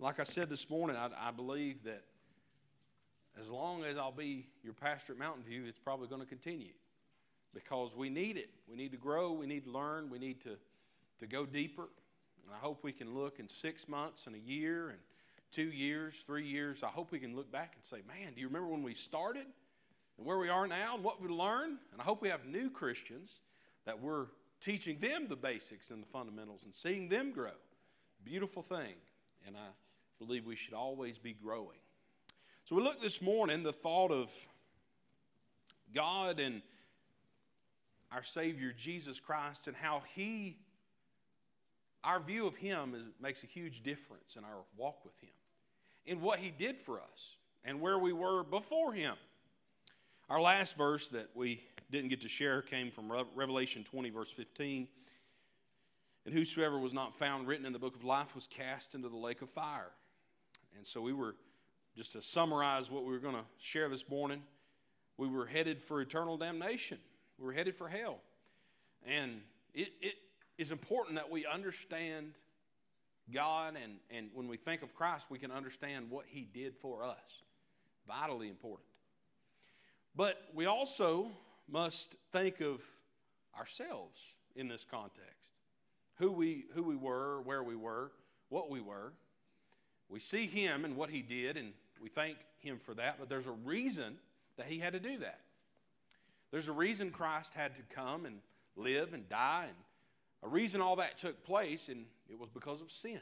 like I said this morning, I, I believe that as long as I'll be your pastor at Mountain View, it's probably going to continue because we need it. We need to grow, we need to learn, we need to, to go deeper. And I hope we can look in six months and a year and two years, three years. I hope we can look back and say, man, do you remember when we started and where we are now and what we learned? And I hope we have new Christians that we're teaching them the basics and the fundamentals and seeing them grow. Beautiful thing. And I believe we should always be growing. So we look this morning, the thought of God and our Savior Jesus Christ and how He, our view of Him is, makes a huge difference in our walk with Him, in what He did for us and where we were before Him. Our last verse that we didn't get to share came from Revelation 20, verse 15. And whosoever was not found written in the book of life was cast into the lake of fire. And so we were, just to summarize what we were going to share this morning, we were headed for eternal damnation. We were headed for hell. And it, it is important that we understand God, and, and when we think of Christ, we can understand what He did for us. Vitally important. But we also must think of ourselves in this context who we, who we were, where we were, what we were. We see him and what he did, and we thank him for that, but there's a reason that he had to do that. There's a reason Christ had to come and live and die, and a reason all that took place, and it was because of sin.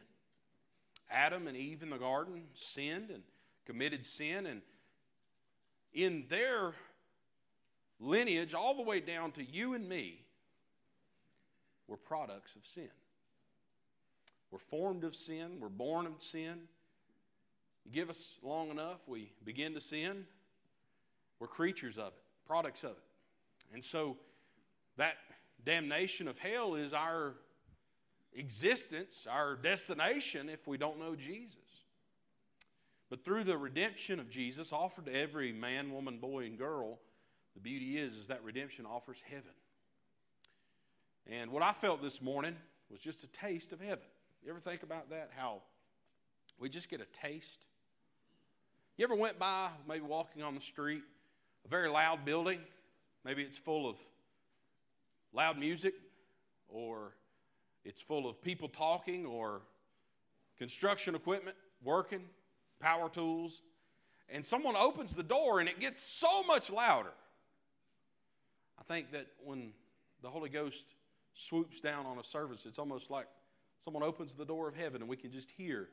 Adam and Eve in the garden sinned and committed sin, and in their lineage, all the way down to you and me, were products of sin. We're formed of sin, we're born of sin. You give us long enough, we begin to sin. We're creatures of it, products of it. And so that damnation of hell is our existence, our destination if we don't know Jesus. But through the redemption of Jesus offered to every man, woman, boy, and girl, the beauty is, is that redemption offers heaven. And what I felt this morning was just a taste of heaven. You ever think about that? How we just get a taste? You ever went by, maybe walking on the street, a very loud building? Maybe it's full of loud music, or it's full of people talking, or construction equipment working, power tools, and someone opens the door and it gets so much louder. I think that when the Holy Ghost swoops down on a service, it's almost like someone opens the door of heaven and we can just hear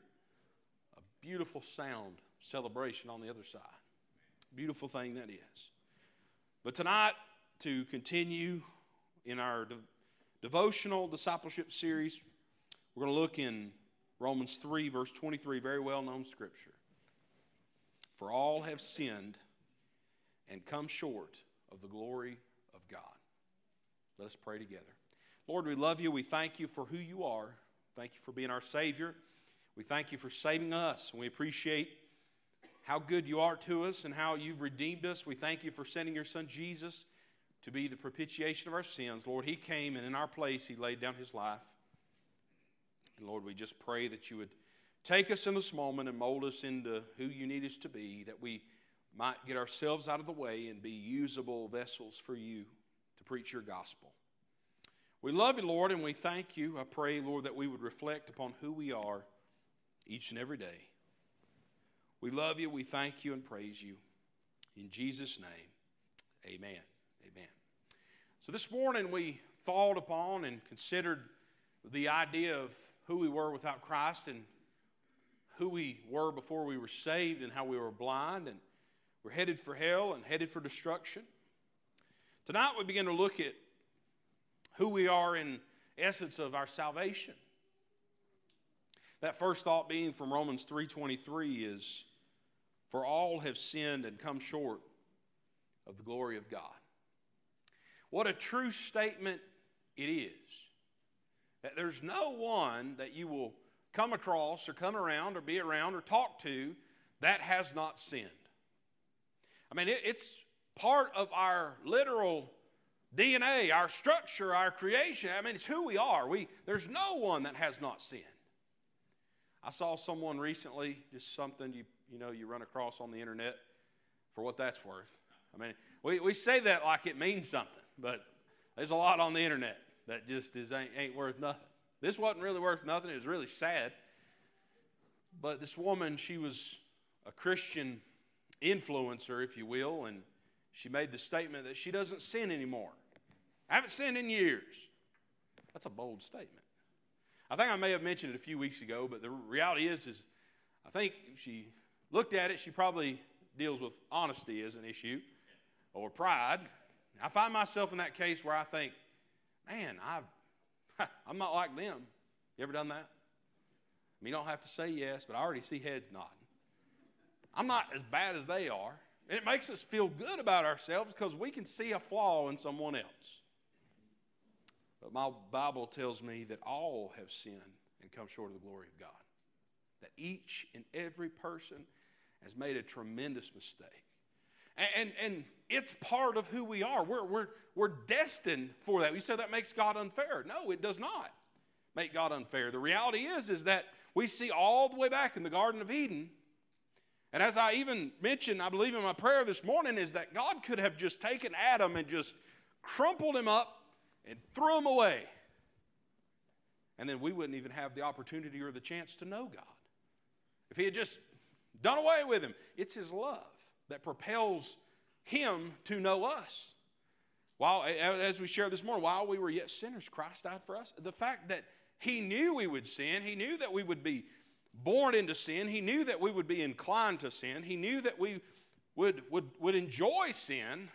a beautiful sound celebration on the other side. Beautiful thing that is. But tonight, to continue in our de- devotional discipleship series, we're going to look in Romans 3, verse 23, very well known scripture. For all have sinned and come short of the glory of God. Let us pray together. Lord, we love you. We thank you for who you are. Thank you for being our Savior. We thank you for saving us. We appreciate how good you are to us and how you've redeemed us. We thank you for sending your Son Jesus to be the propitiation of our sins. Lord, He came and in our place He laid down His life. And Lord, we just pray that you would take us in this moment and mold us into who you need us to be, that we might get ourselves out of the way and be usable vessels for you to preach your gospel. We love you, Lord, and we thank you. I pray, Lord, that we would reflect upon who we are each and every day. We love you, we thank you, and praise you. In Jesus' name, amen. Amen. So this morning we thought upon and considered the idea of who we were without Christ and who we were before we were saved and how we were blind and we're headed for hell and headed for destruction. Tonight we begin to look at who we are in essence of our salvation. That first thought being from Romans 3:23 is for all have sinned and come short of the glory of God. What a true statement it is. That there's no one that you will come across or come around or be around or talk to that has not sinned. I mean, it's part of our literal DNA, our structure, our creation. I mean, it's who we are. We, there's no one that has not sinned. I saw someone recently, just something you, you know, you run across on the internet for what that's worth. I mean, we, we say that like it means something, but there's a lot on the internet that just is ain't, ain't worth nothing. This wasn't really worth nothing. It was really sad. But this woman, she was a Christian influencer, if you will, and she made the statement that she doesn't sin anymore. I haven't sinned in years. That's a bold statement. I think I may have mentioned it a few weeks ago, but the reality is, is I think she looked at it, she probably deals with honesty as an issue or pride. I find myself in that case where I think, man, I've, I'm not like them. You ever done that? I mean, you don't have to say yes, but I already see heads nodding. I'm not as bad as they are. And it makes us feel good about ourselves because we can see a flaw in someone else. But my Bible tells me that all have sinned and come short of the glory of God. That each and every person has made a tremendous mistake. And, and, and it's part of who we are. We're, we're, we're destined for that. We say that makes God unfair. No, it does not make God unfair. The reality is, is that we see all the way back in the Garden of Eden. And as I even mentioned, I believe in my prayer this morning, is that God could have just taken Adam and just crumpled him up and threw him away. And then we wouldn't even have the opportunity or the chance to know God. If he had just done away with him, it's his love that propels him to know us. While, as we shared this morning, while we were yet sinners, Christ died for us. The fact that he knew we would sin, he knew that we would be born into sin, he knew that we would be inclined to sin, he knew that we would, would, would enjoy sin,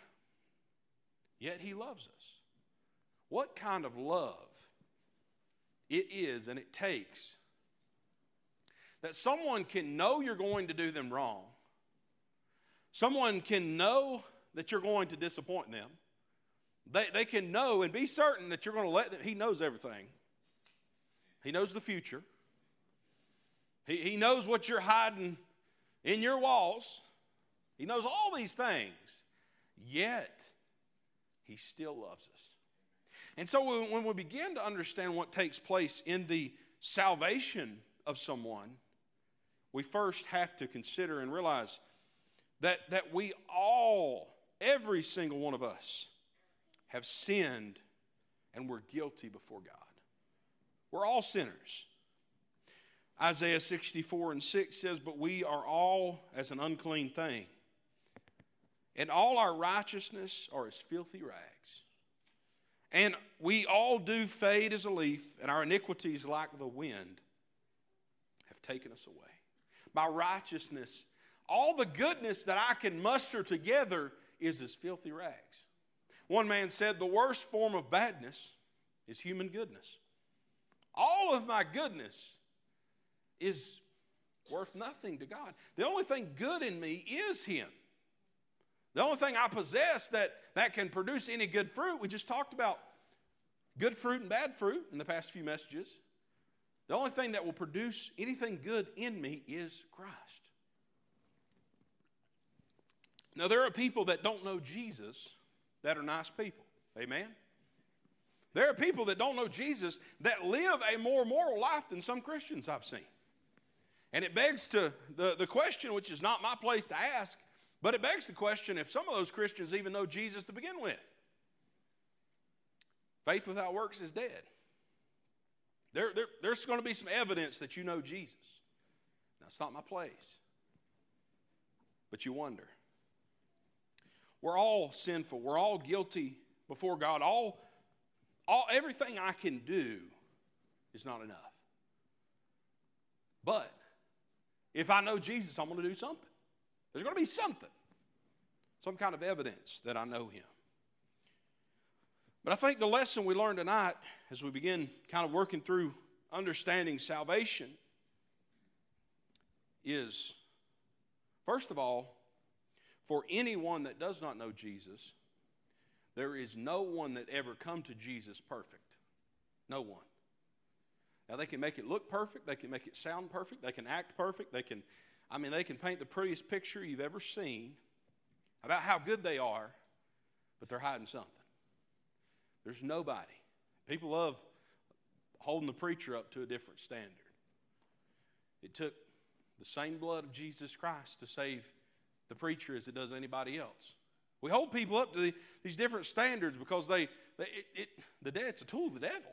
yet he loves us. What kind of love it is and it takes that someone can know you're going to do them wrong, someone can know that you're going to disappoint them. They, they can know and be certain that you're going to let them, he knows everything. He knows the future. He, he knows what you're hiding in your walls. He knows all these things. Yet, He still loves us. And so, when we begin to understand what takes place in the salvation of someone, we first have to consider and realize that, that we all, every single one of us, have sinned and we're guilty before God. We're all sinners. Isaiah 64 and 6 says, But we are all as an unclean thing, and all our righteousness are as filthy rags. And we all do fade as a leaf, and our iniquities, like the wind, have taken us away. My righteousness, all the goodness that I can muster together, is as filthy rags. One man said, The worst form of badness is human goodness. All of my goodness is worth nothing to God. The only thing good in me is Him. The only thing I possess that, that can produce any good fruit, we just talked about good fruit and bad fruit in the past few messages. The only thing that will produce anything good in me is Christ. Now, there are people that don't know Jesus that are nice people. Amen? There are people that don't know Jesus that live a more moral life than some Christians I've seen. And it begs to the, the question, which is not my place to ask, but it begs the question if some of those Christians even know Jesus to begin with. Faith without works is dead. There, there, there's going to be some evidence that you know Jesus. Now, it's not my place. But you wonder. We're all sinful. We're all guilty before God. All, all, everything I can do is not enough. But if I know Jesus, I'm going to do something. There's going to be something, some kind of evidence that I know Him. But I think the lesson we learned tonight, as we begin kind of working through understanding salvation, is first of all, for anyone that does not know Jesus, there is no one that ever come to Jesus perfect. No one. Now, they can make it look perfect, they can make it sound perfect, they can act perfect, they can, I mean, they can paint the prettiest picture you've ever seen about how good they are, but they're hiding something. There's nobody. People love holding the preacher up to a different standard. It took the same blood of Jesus Christ to save the preacher as it does anybody else. We hold people up to the, these different standards because they, they it, it, the debt's a tool of the devil.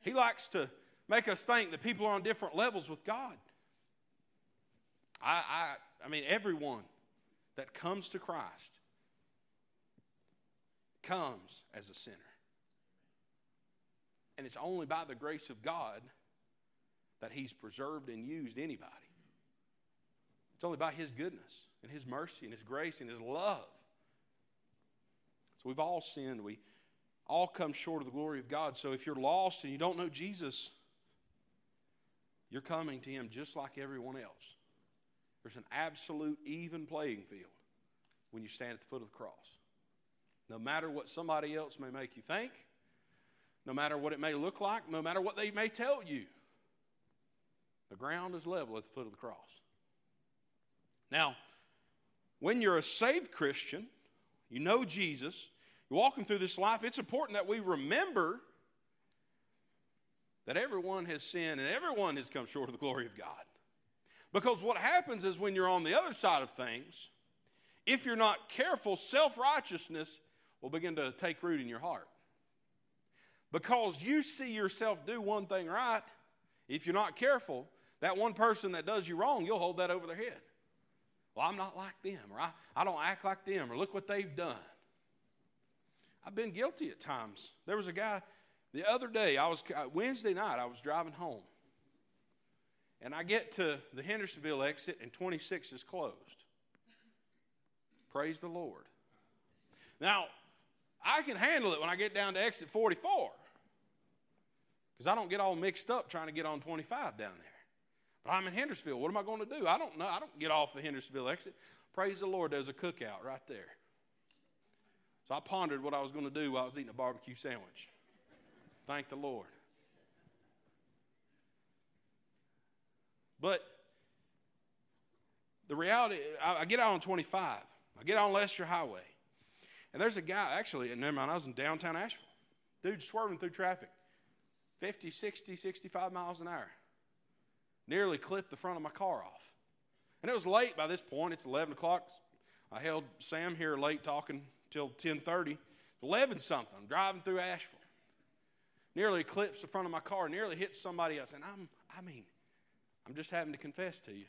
He likes to make us think that people are on different levels with God. I, I, I mean, everyone that comes to Christ comes as a sinner. And it's only by the grace of God that He's preserved and used anybody. It's only by His goodness and His mercy and His grace and His love. So we've all sinned. We all come short of the glory of God. So if you're lost and you don't know Jesus, you're coming to Him just like everyone else. There's an absolute even playing field when you stand at the foot of the cross. No matter what somebody else may make you think, no matter what it may look like, no matter what they may tell you, the ground is level at the foot of the cross. Now, when you're a saved Christian, you know Jesus, you're walking through this life, it's important that we remember that everyone has sinned and everyone has come short of the glory of God. Because what happens is when you're on the other side of things, if you're not careful, self righteousness will begin to take root in your heart. Because you see yourself do one thing right, if you're not careful, that one person that does you wrong, you'll hold that over their head. Well, I'm not like them, or I, I don't act like them, or look what they've done. I've been guilty at times. There was a guy the other day, I was uh, Wednesday night, I was driving home. And I get to the Hendersonville exit, and 26 is closed. Praise the Lord. Now, I can handle it when I get down to exit 44 because I don't get all mixed up trying to get on 25 down there. But I'm in Hendersonville. What am I going to do? I don't know. I don't get off the Hendersonville exit. Praise the Lord, there's a cookout right there. So I pondered what I was going to do while I was eating a barbecue sandwich. Thank the Lord. But the reality, I, get out on 25. I get on Leicester Highway. And there's a guy, actually, never mind, I was in downtown Asheville. Dude swerving through traffic 50, 60, 65 miles an hour. Nearly clipped the front of my car off. And it was late by this point. It's 11 o'clock. I held Sam here late talking till 10.30. 11 something. I'm driving through Asheville. Nearly clips the front of my car. Nearly hits somebody else. And I'm, I mean, I'm just having to confess to you.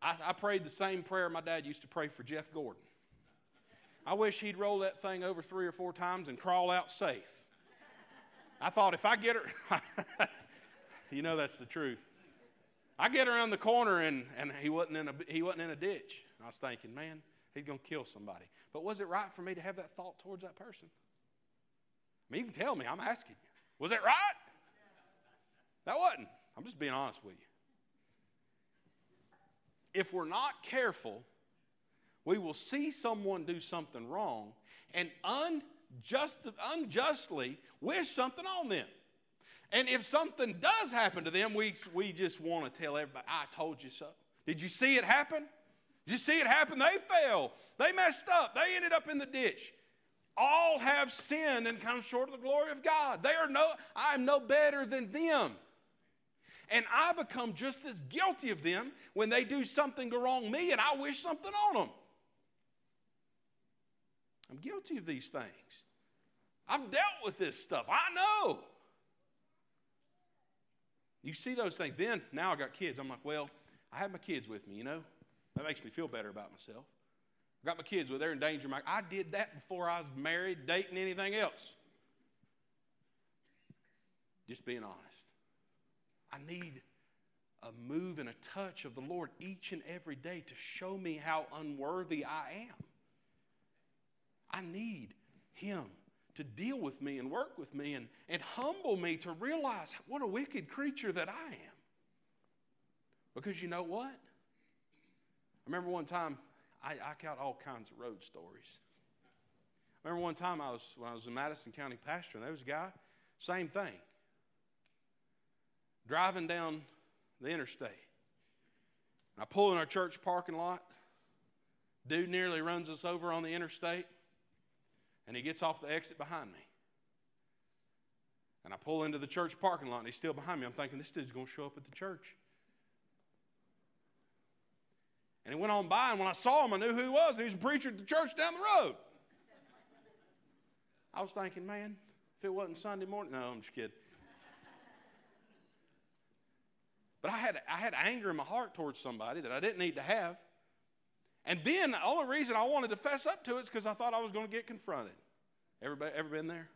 I, I prayed the same prayer my dad used to pray for Jeff Gordon. I wish he'd roll that thing over three or four times and crawl out safe. I thought if I get her, you know that's the truth. I get around the corner and, and he, wasn't in a, he wasn't in a ditch. I was thinking, man, he's going to kill somebody. But was it right for me to have that thought towards that person? I mean, you can tell me, I'm asking you. Was it right? That wasn't. I'm just being honest with you. If we're not careful, we will see someone do something wrong and unjust, unjustly wish something on them. And if something does happen to them, we, we just want to tell everybody, I told you so. Did you see it happen? Did you see it happen? They fell. They messed up. They ended up in the ditch. All have sinned and come short of the glory of God. They are no, I am no better than them. And I become just as guilty of them when they do something wrong me and I wish something on them. I'm guilty of these things. I've dealt with this stuff. I know. You see those things. Then, now I got kids. I'm like, well, I have my kids with me, you know? That makes me feel better about myself. I got my kids with, they're in danger. My, I did that before I was married, dating, anything else. Just being honest. I need a move and a touch of the Lord each and every day to show me how unworthy I am. I need Him to deal with me and work with me and, and humble me to realize what a wicked creature that I am. Because you know what? I remember one time, I, I got all kinds of road stories. I remember one time I was when I was in Madison County pastor, and there was a guy, same thing driving down the interstate. I pull in our church parking lot. Dude nearly runs us over on the interstate, and he gets off the exit behind me. And I pull into the church parking lot and he's still behind me. I'm thinking, this dude's going to show up at the church. And he went on by, and when I saw him, I knew who he was. And he was a preacher at the church down the road. I was thinking, man, if it wasn't Sunday morning, no, I'm just kidding. But I had, I had anger in my heart towards somebody that I didn't need to have. And then the only reason I wanted to fess up to it is because I thought I was going to get confronted. Everybody ever been there?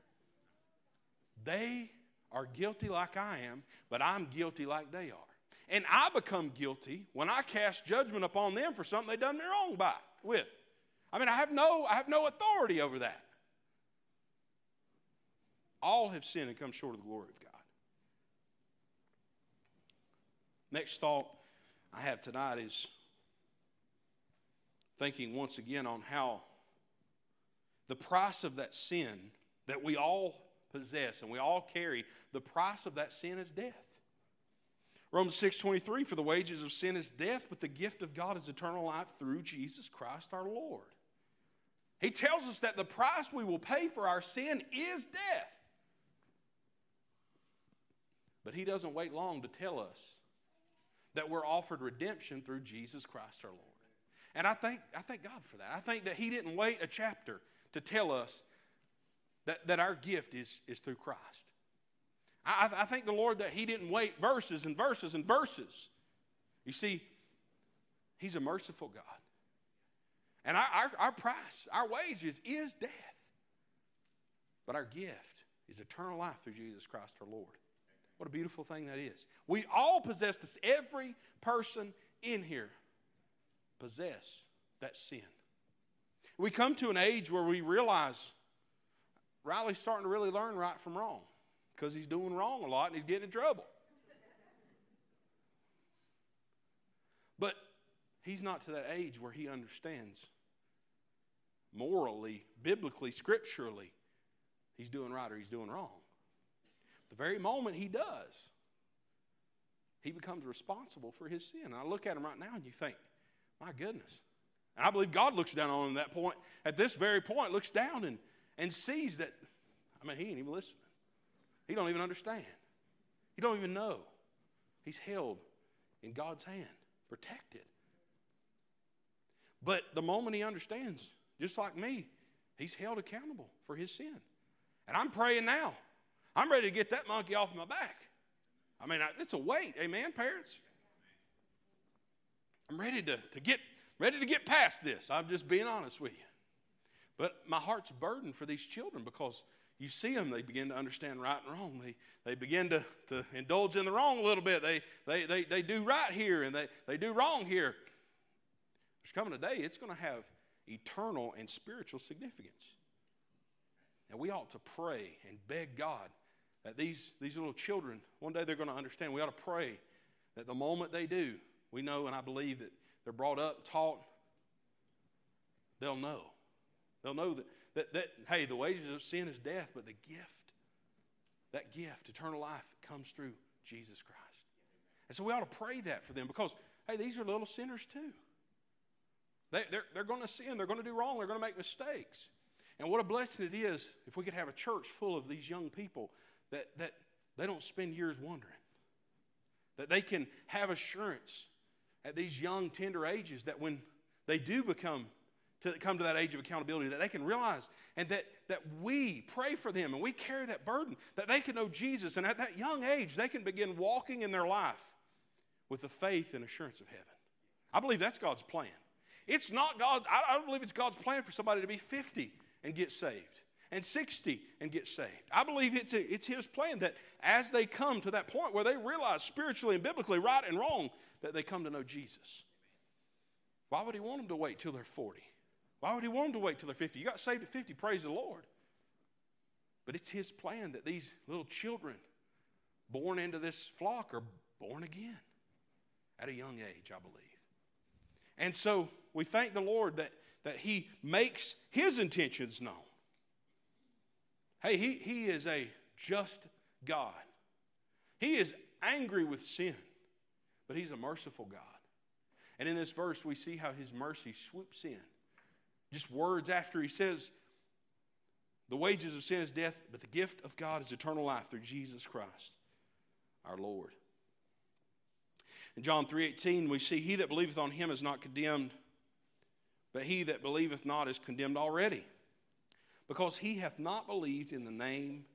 They are guilty like I am, but I'm guilty like they are. And I become guilty when I cast judgment upon them for something they've done me wrong by with. I mean, I have no, I have no authority over that. All have sinned and come short of the glory of God. Next thought I have tonight is thinking once again on how the price of that sin that we all possess and we all carry, the price of that sin is death. Romans 6:23 for the wages of sin is death, but the gift of God is eternal life through Jesus Christ our Lord. He tells us that the price we will pay for our sin is death. But he doesn't wait long to tell us that we're offered redemption through Jesus Christ our Lord. And I thank, I thank God for that. I think that He didn't wait a chapter to tell us that, that our gift is, is through Christ. I, I thank the Lord that He didn't wait verses and verses and verses. You see, He's a merciful God. And our, our, our price, our wages is death. But our gift is eternal life through Jesus Christ our Lord. What a beautiful thing that is. We all possess this. Every person in here possess that sin. We come to an age where we realize Riley's starting to really learn right from wrong because he's doing wrong a lot and he's getting in trouble. But he's not to that age where he understands morally, biblically, scripturally, he's doing right or he's doing wrong. The very moment he does, he becomes responsible for his sin. And I look at him right now and you think, my goodness. And I believe God looks down on him at that point, at this very point, looks down and, and sees that, I mean, he ain't even listening. He don't even understand. He don't even know. He's held in God's hand, protected. But the moment he understands, just like me, he's held accountable for his sin. And I'm praying now I'm ready to get that monkey off my back. I mean, it's a weight, amen, parents? I'm ready to, to get ready to get past this. I'm just being honest with you. But my heart's burdened for these children because you see them, they begin to understand right and wrong. They, they begin to, to indulge in the wrong a little bit. They, they, they, they do right here and they, they do wrong here. There's coming a day, it's going to have eternal and spiritual significance. And we ought to pray and beg God that these, these little children, one day they're going to understand. We ought to pray that the moment they do, we know and I believe that they're brought up, taught, they'll know. They'll know that, that, that, hey, the wages of sin is death, but the gift, that gift, eternal life, comes through Jesus Christ. And so we ought to pray that for them because, hey, these are little sinners too. They, they're, they're going to sin, they're going to do wrong, they're going to make mistakes. And what a blessing it is if we could have a church full of these young people that, that they don't spend years wondering. That they can have assurance at these young, tender ages that when they do become to come to that age of accountability, that they can realize and that, that we pray for them and we carry that burden, that they can know Jesus. And at that young age, they can begin walking in their life with the faith and assurance of heaven. I believe that's God's plan. It's not God, I don't believe it's God's plan for somebody to be 50 and get saved and 60 and get saved. I believe it's, a, it's His plan that as they come to that point where they realize spiritually and biblically right and wrong, that they come to know Jesus. Why would He want them to wait till they're 40? Why would He want them to wait till they're 50? You got saved at 50, praise the Lord. But it's His plan that these little children born into this flock are born again at a young age, I believe. And so we thank the Lord that, that He makes His intentions known. Hey, he, he is a just God. He is angry with sin, but He's a merciful God. And in this verse, we see how His mercy swoops in. Just words after He says, The wages of sin is death, but the gift of God is eternal life through Jesus Christ, our Lord. In John 3:18 we see he that believeth on him is not condemned, but he that believeth not is condemned already, because he hath not believed in the name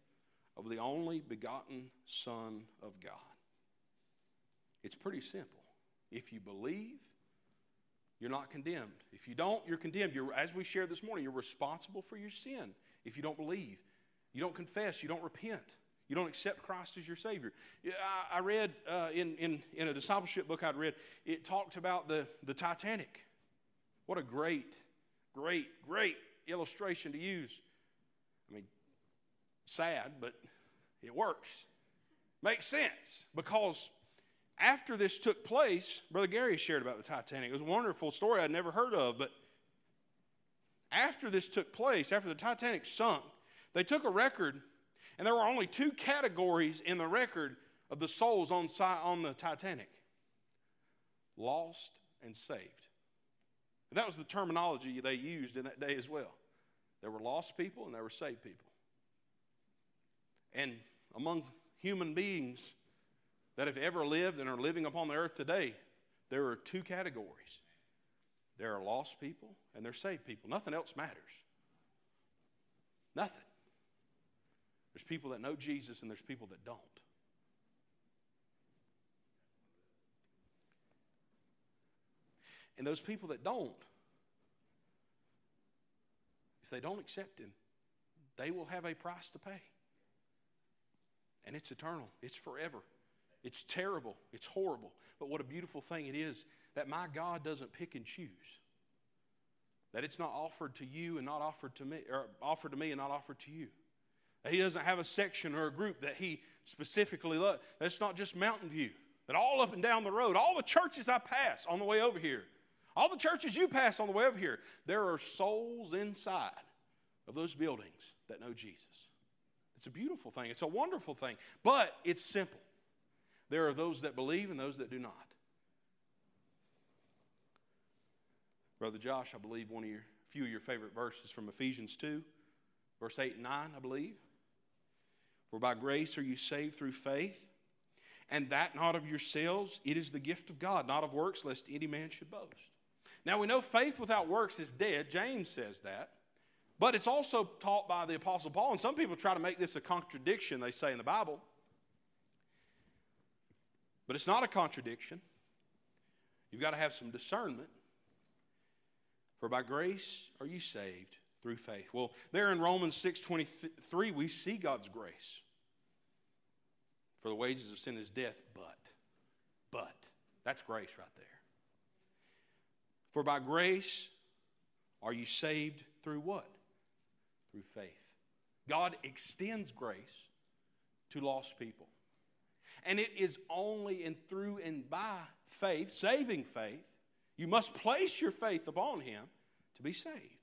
of the only begotten Son of God. It's pretty simple. If you believe, you're not condemned. If you don't, you're condemned. You're, as we shared this morning, you're responsible for your sin if you don't believe. You don't confess, you don't repent. You don't accept Christ as your Savior. I, read uh, in, in, in a discipleship book I'd read, it talked about the, the Titanic. What a great, great, great illustration to use. I mean, sad, but it works. Makes sense because after this took place, Brother Gary shared about the Titanic. It was a wonderful story I'd never heard of, but after this took place, after the Titanic sunk, they took a record and there were only two categories in the record of the souls on, on the Titanic lost and saved. And that was the terminology they used in that day as well. There were lost people and there were saved people. And among human beings that have ever lived and are living upon the earth today, there are two categories there are lost people and there are saved people. Nothing else matters. Nothing. There's people that know Jesus and there's people that don't. And those people that don't, if they don't accept Him, they will have a price to pay. And it's eternal, it's forever. It's terrible, it's horrible. But what a beautiful thing it is that my God doesn't pick and choose. That it's not offered to you and not offered to me, or offered to me and not offered to you. That he doesn't have a section or a group that he specifically loves. That's not just Mountain View. That all up and down the road, all the churches I pass on the way over here, all the churches you pass on the way over here, there are souls inside of those buildings that know Jesus. It's a beautiful thing. It's a wonderful thing, but it's simple. There are those that believe and those that do not. Brother Josh, I believe one of your few of your favorite verses from Ephesians 2, verse 8 and 9, I believe. For by grace are you saved through faith, and that not of yourselves, it is the gift of God, not of works, lest any man should boast. Now we know faith without works is dead. James says that. But it's also taught by the Apostle Paul, and some people try to make this a contradiction, they say in the Bible. But it's not a contradiction. You've got to have some discernment. For by grace are you saved through faith. Well, there in Romans 6:23 we see God's grace. For the wages of sin is death, but but that's grace right there. For by grace are you saved through what? Through faith. God extends grace to lost people. And it is only and through and by faith, saving faith, you must place your faith upon Him to be saved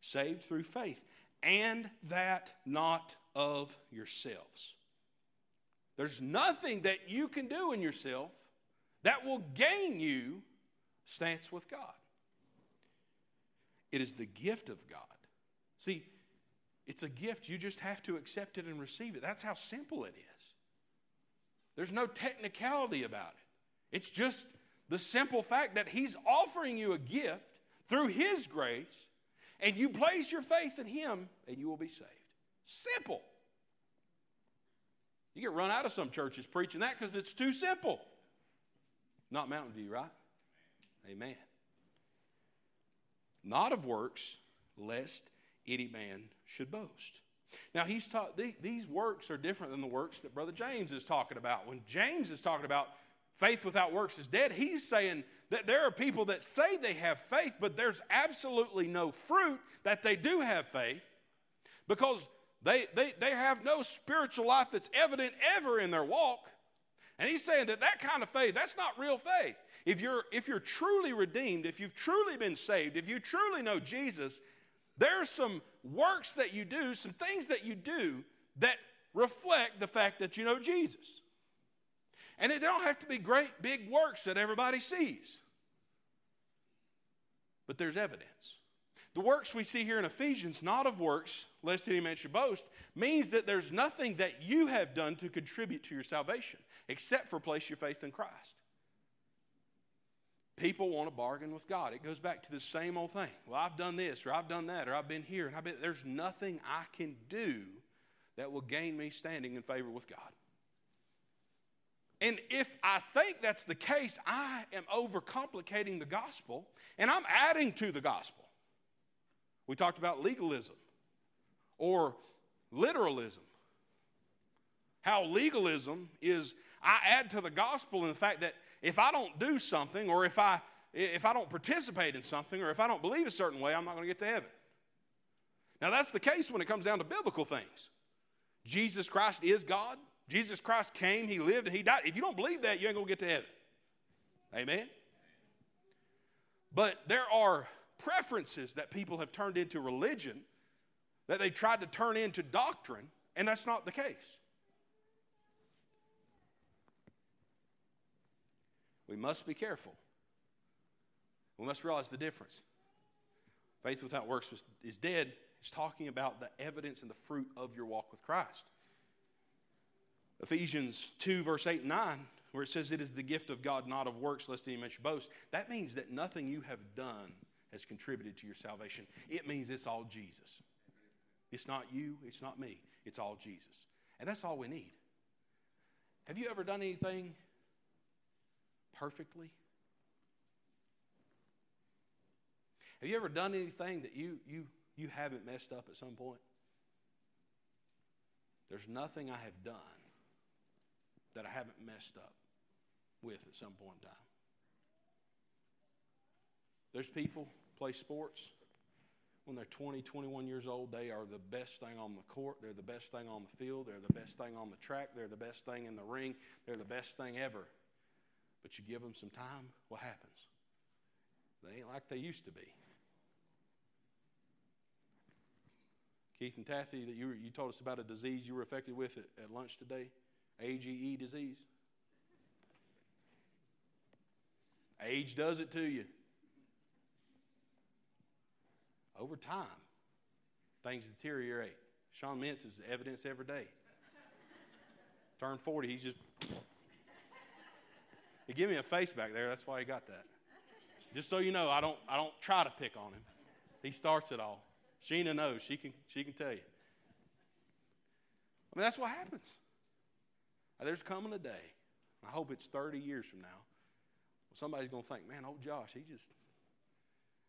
saved through faith, and that not of yourselves. There's nothing that you can do in yourself that will gain you stance with God. It is the gift of God. See, it's a gift. You just have to accept it and receive it. That's how simple it is. There's no technicality about it. It's just the simple fact that He's offering you a gift through His grace and you place your faith in Him, and you will be saved. Simple. You get run out of some churches preaching that because it's too simple. Not Mountain View, right? Amen. Not of works, lest any man should boast. Now, he's taught these works are different than the works that Brother James is talking about. When James is talking about faith without works is dead, he's saying that there are people that say they have faith, but there's absolutely no fruit that they do have faith because they, they, they have no spiritual life that's evident ever in their walk. And he's saying that that kind of faith, that's not real faith. If you're, if you're truly redeemed, if you've truly been saved, if you truly know Jesus, there's some works that you do, some things that you do that reflect the fact that you know Jesus. And it don't have to be great big works that everybody sees. But there's evidence. The works we see here in Ephesians, not of works, lest any man should boast, means that there's nothing that you have done to contribute to your salvation except for place your faith in Christ. People want to bargain with God. It goes back to the same old thing. Well, I've done this, or I've done that, or I've been here, and I've been. There's nothing I can do that will gain me standing in favor with God. And if I think that's the case, I am overcomplicating the gospel and I'm adding to the gospel. We talked about legalism or literalism. How legalism is I add to the gospel in the fact that if I don't do something or if I if I don't participate in something or if I don't believe a certain way, I'm not going to get to heaven. Now that's the case when it comes down to biblical things. Jesus Christ is God. Jesus Christ came, He lived, and He died. If you don't believe that, you ain't going to get to heaven. Amen? But there are preferences that people have turned into religion that they tried to turn into doctrine, and that's not the case. We must be careful. We must realize the difference. Faith without works is dead. It's talking about the evidence and the fruit of your walk with Christ. Ephesians 2, verse 8 and 9, where it says, It is the gift of God, not of works, lest any man should boast. That means that nothing you have done has contributed to your salvation. It means it's all Jesus. It's not you, it's not me, it's all Jesus. And that's all we need. Have you ever done anything perfectly? Have you ever done anything that you, you, you haven't messed up at some point? There's nothing I have done that I haven't messed up with at some point in time. There's people play sports when they're 20, 21 years old, they are the best thing on the court. They're the best thing on the field. They're the best thing on the track. They're the best thing in the ring. They're the best thing ever. But you give them some time, what happens? They ain't like they used to be. Keith and Taffy, that you, you told us about a disease you were affected with at, at lunch today. AGE disease. Age does it to you. Over time, things deteriorate. Sean Mintz is evidence every day. Turned 40, he's just. He gave me a face back there, that's why he got that. Just so you know, I don't, I don't try to pick on him. He starts it all. Sheena knows, she can, she can tell you. I mean, that's what happens. There's coming a day, I hope it's 30 years from now, somebody's going to think, man, old Josh, he just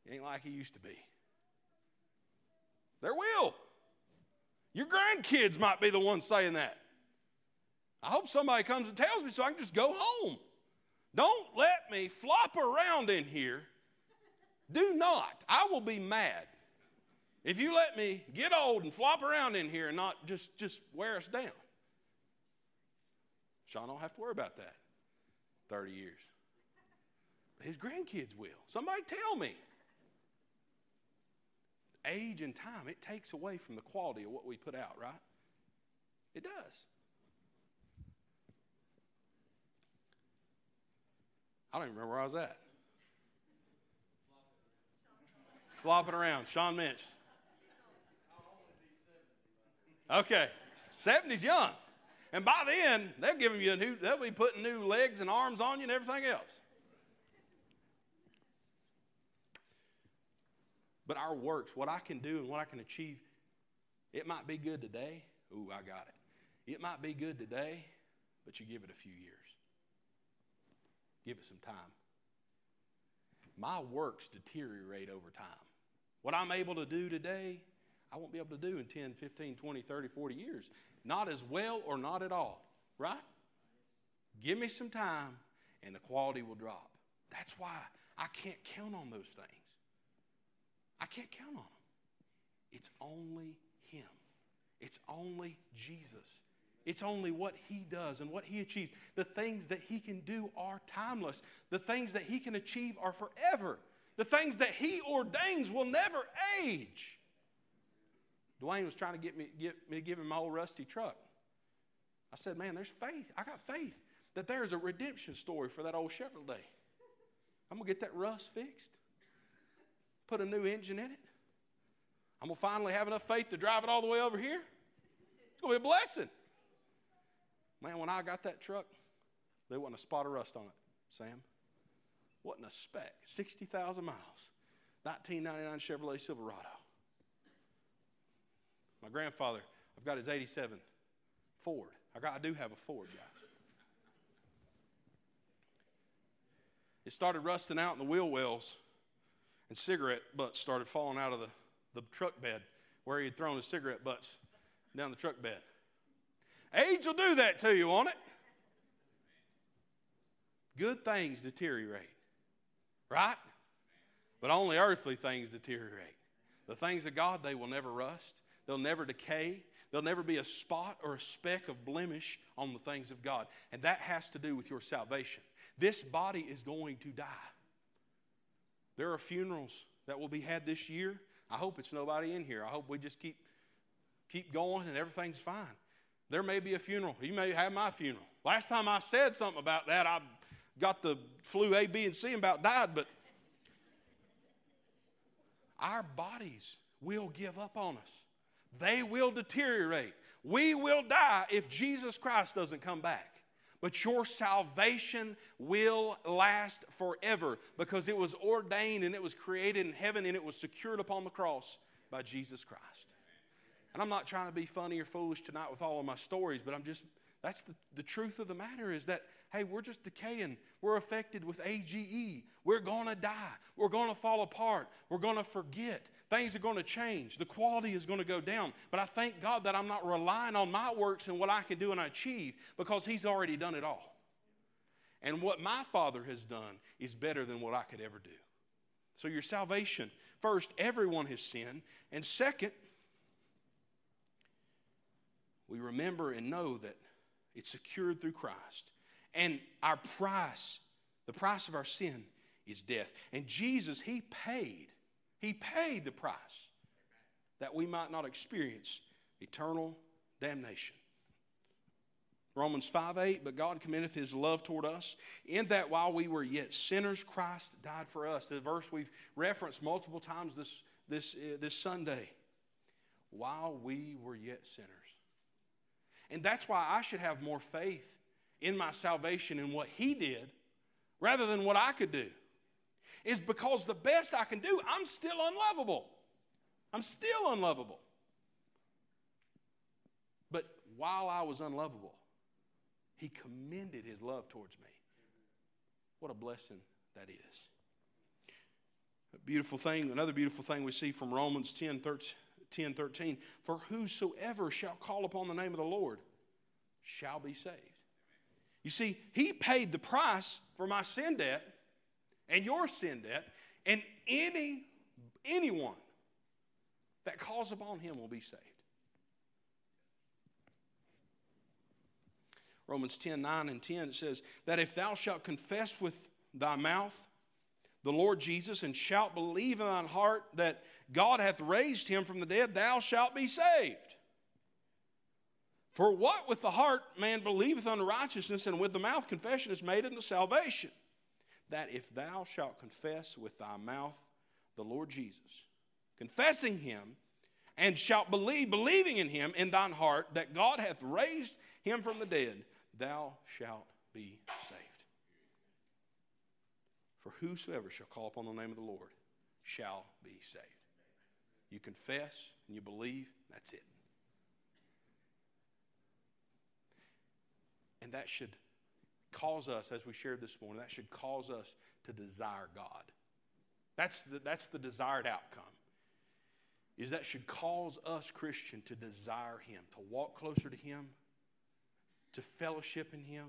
he ain't like he used to be. There will. Your grandkids might be the ones saying that. I hope somebody comes and tells me so I can just go home. Don't let me flop around in here. Do not. I will be mad if you let me get old and flop around in here and not just, just wear us down. Sean don't have to worry about that 30 years. But his grandkids will. Somebody tell me. Age and time, it takes away from the quality of what we put out, right? It does. I don't even remember where I was at. Flopping around. Sean Minch. Okay. 70's young. And by then, they're giving you a new, they'll be putting new legs and arms on you and everything else. But our works, what I can do and what I can achieve, it might be good today. Ooh, I got it. It might be good today, but you give it a few years. Give it some time. My works deteriorate over time. What I'm able to do today, I won't be able to do in 10, 15, 20, 30, 40 years. Not as well or not at all, right? Give me some time and the quality will drop. That's why I can't count on those things. I can't count on them. It's only Him, it's only Jesus. It's only what He does and what He achieves. The things that He can do are timeless, the things that He can achieve are forever. The things that He ordains will never age. Dwayne was trying to get me, get me to give him my old rusty truck. I said, Man, there's faith. I got faith that there's a redemption story for that old Chevrolet. I'm going to get that rust fixed, put a new engine in it. I'm going to finally have enough faith to drive it all the way over here. It's going to be a blessing. Man, when I got that truck, there wasn't a spot of rust on it, Sam. Wasn't a speck. 60,000 miles. 1999 Chevrolet Silverado. My grandfather, I've got his 87 Ford. I, got, I do have a Ford, guys. It started rusting out in the wheel wells, and cigarette butts started falling out of the, the truck bed where he had thrown his cigarette butts down the truck bed. Age will do that to you, won't it? Good things deteriorate, right? But only earthly things deteriorate. The things of God, they will never rust, they'll never decay, there'll never be a spot or a speck of blemish on the things of God. And that has to do with your salvation. This body is going to die. There are funerals that will be had this year. I hope it's nobody in here. I hope we just keep keep going and everything's fine. There may be a funeral. You may have my funeral. Last time I said something about that, I got the flu A, B, and C and about died, but our bodies will give up on us. They will deteriorate. We will die if Jesus Christ doesn't come back. But your salvation will last forever because it was ordained and it was created in heaven and it was secured upon the cross by Jesus Christ. And I'm not trying to be funny or foolish tonight with all of my stories, but I'm just, that's the, the truth of the matter is that, hey, we're just decaying. We're affected with AGE. We're going to die. We're going to fall apart. We're going to forget. Things are going to change. The quality is going to go down. But I thank God that I'm not relying on my works and what I can do and I achieve because He's already done it all. And what my Father has done is better than what I could ever do. So, your salvation, first, everyone has sinned. And second, we remember and know that it's secured through Christ. And our price, the price of our sin, is death. And Jesus, He paid, He paid the price that we might not experience eternal damnation. Romans 5 8, but God commendeth his love toward us, in that while we were yet sinners, Christ died for us. The verse we've referenced multiple times this, this, uh, this Sunday. While we were yet sinners. And that's why I should have more faith in my salvation and what He did rather than what I could do. Is because the best I can do, I'm still unlovable. I'm still unlovable. But while I was unlovable, He commended His love towards me. What a blessing that is. A beautiful thing, another beautiful thing we see from Romans 10 13 10 13. For whosoever shall call upon the name of the Lord shall be saved. You see, he paid the price for my sin debt and your sin debt, and any anyone that calls upon him will be saved. Romans 10 9 and 10 says that if thou shalt confess with thy mouth the Lord Jesus, and shalt believe in thine heart that God hath raised him from the dead, thou shalt be saved. For what with the heart man believeth unto righteousness, and with the mouth confession is made unto salvation. That if thou shalt confess with thy mouth the Lord Jesus, confessing him, and shalt believe, believing in him in thine heart, that God hath raised him from the dead, thou shalt be saved. For whosoever shall call upon the name of the Lord shall be saved. You confess and you believe, that's it. And that should cause us, as we shared this morning, that should cause us to desire God. That's the, that's the desired outcome. Is that should cause us, Christian, to desire Him, to walk closer to Him, to fellowship in Him.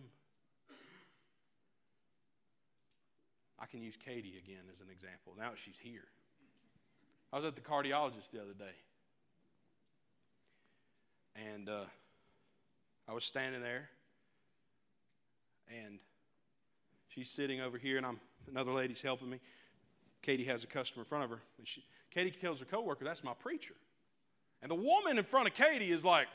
I can use Katie again as an example. Now she's here. I was at the cardiologist the other day. And uh, I was standing there. And she's sitting over here, and I'm another lady's helping me. Katie has a customer in front of her. And she, Katie tells her coworker, That's my preacher. And the woman in front of Katie is like,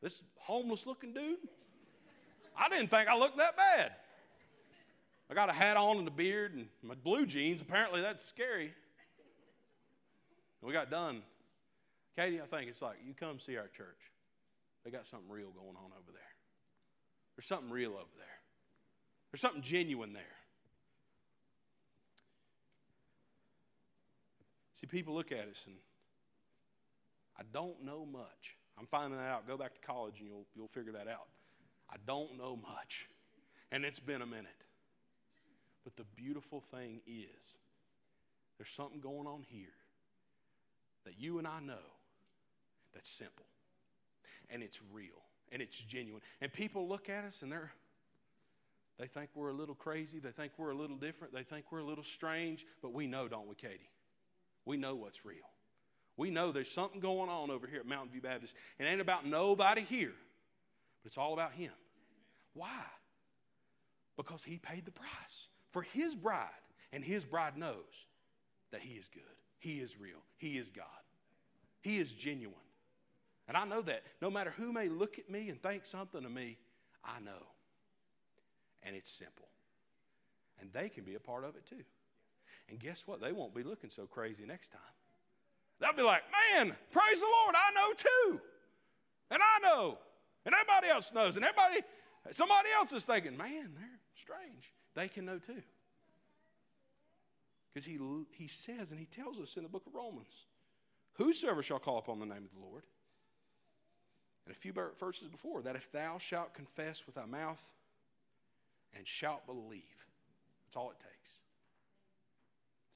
This homeless looking dude? I didn't think I looked that bad. I got a hat on and a beard and my blue jeans. Apparently, that's scary. We got done. Katie, I think it's like, you come see our church. They got something real going on over there. There's something real over there. There's something genuine there. See, people look at us and I don't know much. I'm finding that out. Go back to college and you'll, you'll figure that out. I don't know much. And it's been a minute. But the beautiful thing is, there's something going on here that you and I know that's simple and it's real and it's genuine. And people look at us and they're they think we're a little crazy, they think we're a little different, they think we're a little strange, but we know, don't we, Katie? We know what's real. We know there's something going on over here at Mountain View Baptist. It ain't about nobody here, but it's all about Him. Why? Because He paid the price for His bride, and His bride knows that He is good, He is real, He is God, He is genuine. And I know that no matter who may look at me and think something of me, I know. And it's simple. And they can be a part of it too. And guess what? They won't be looking so crazy next time. They'll be like, man, praise the Lord, I know too. And I know. And everybody else knows. And everybody, somebody else is thinking, man, they're strange. They can know too. Because he, he says and he tells us in the book of Romans, Whosoever shall call upon the name of the Lord and a few verses before that if thou shalt confess with thy mouth and shalt believe, that's all it takes.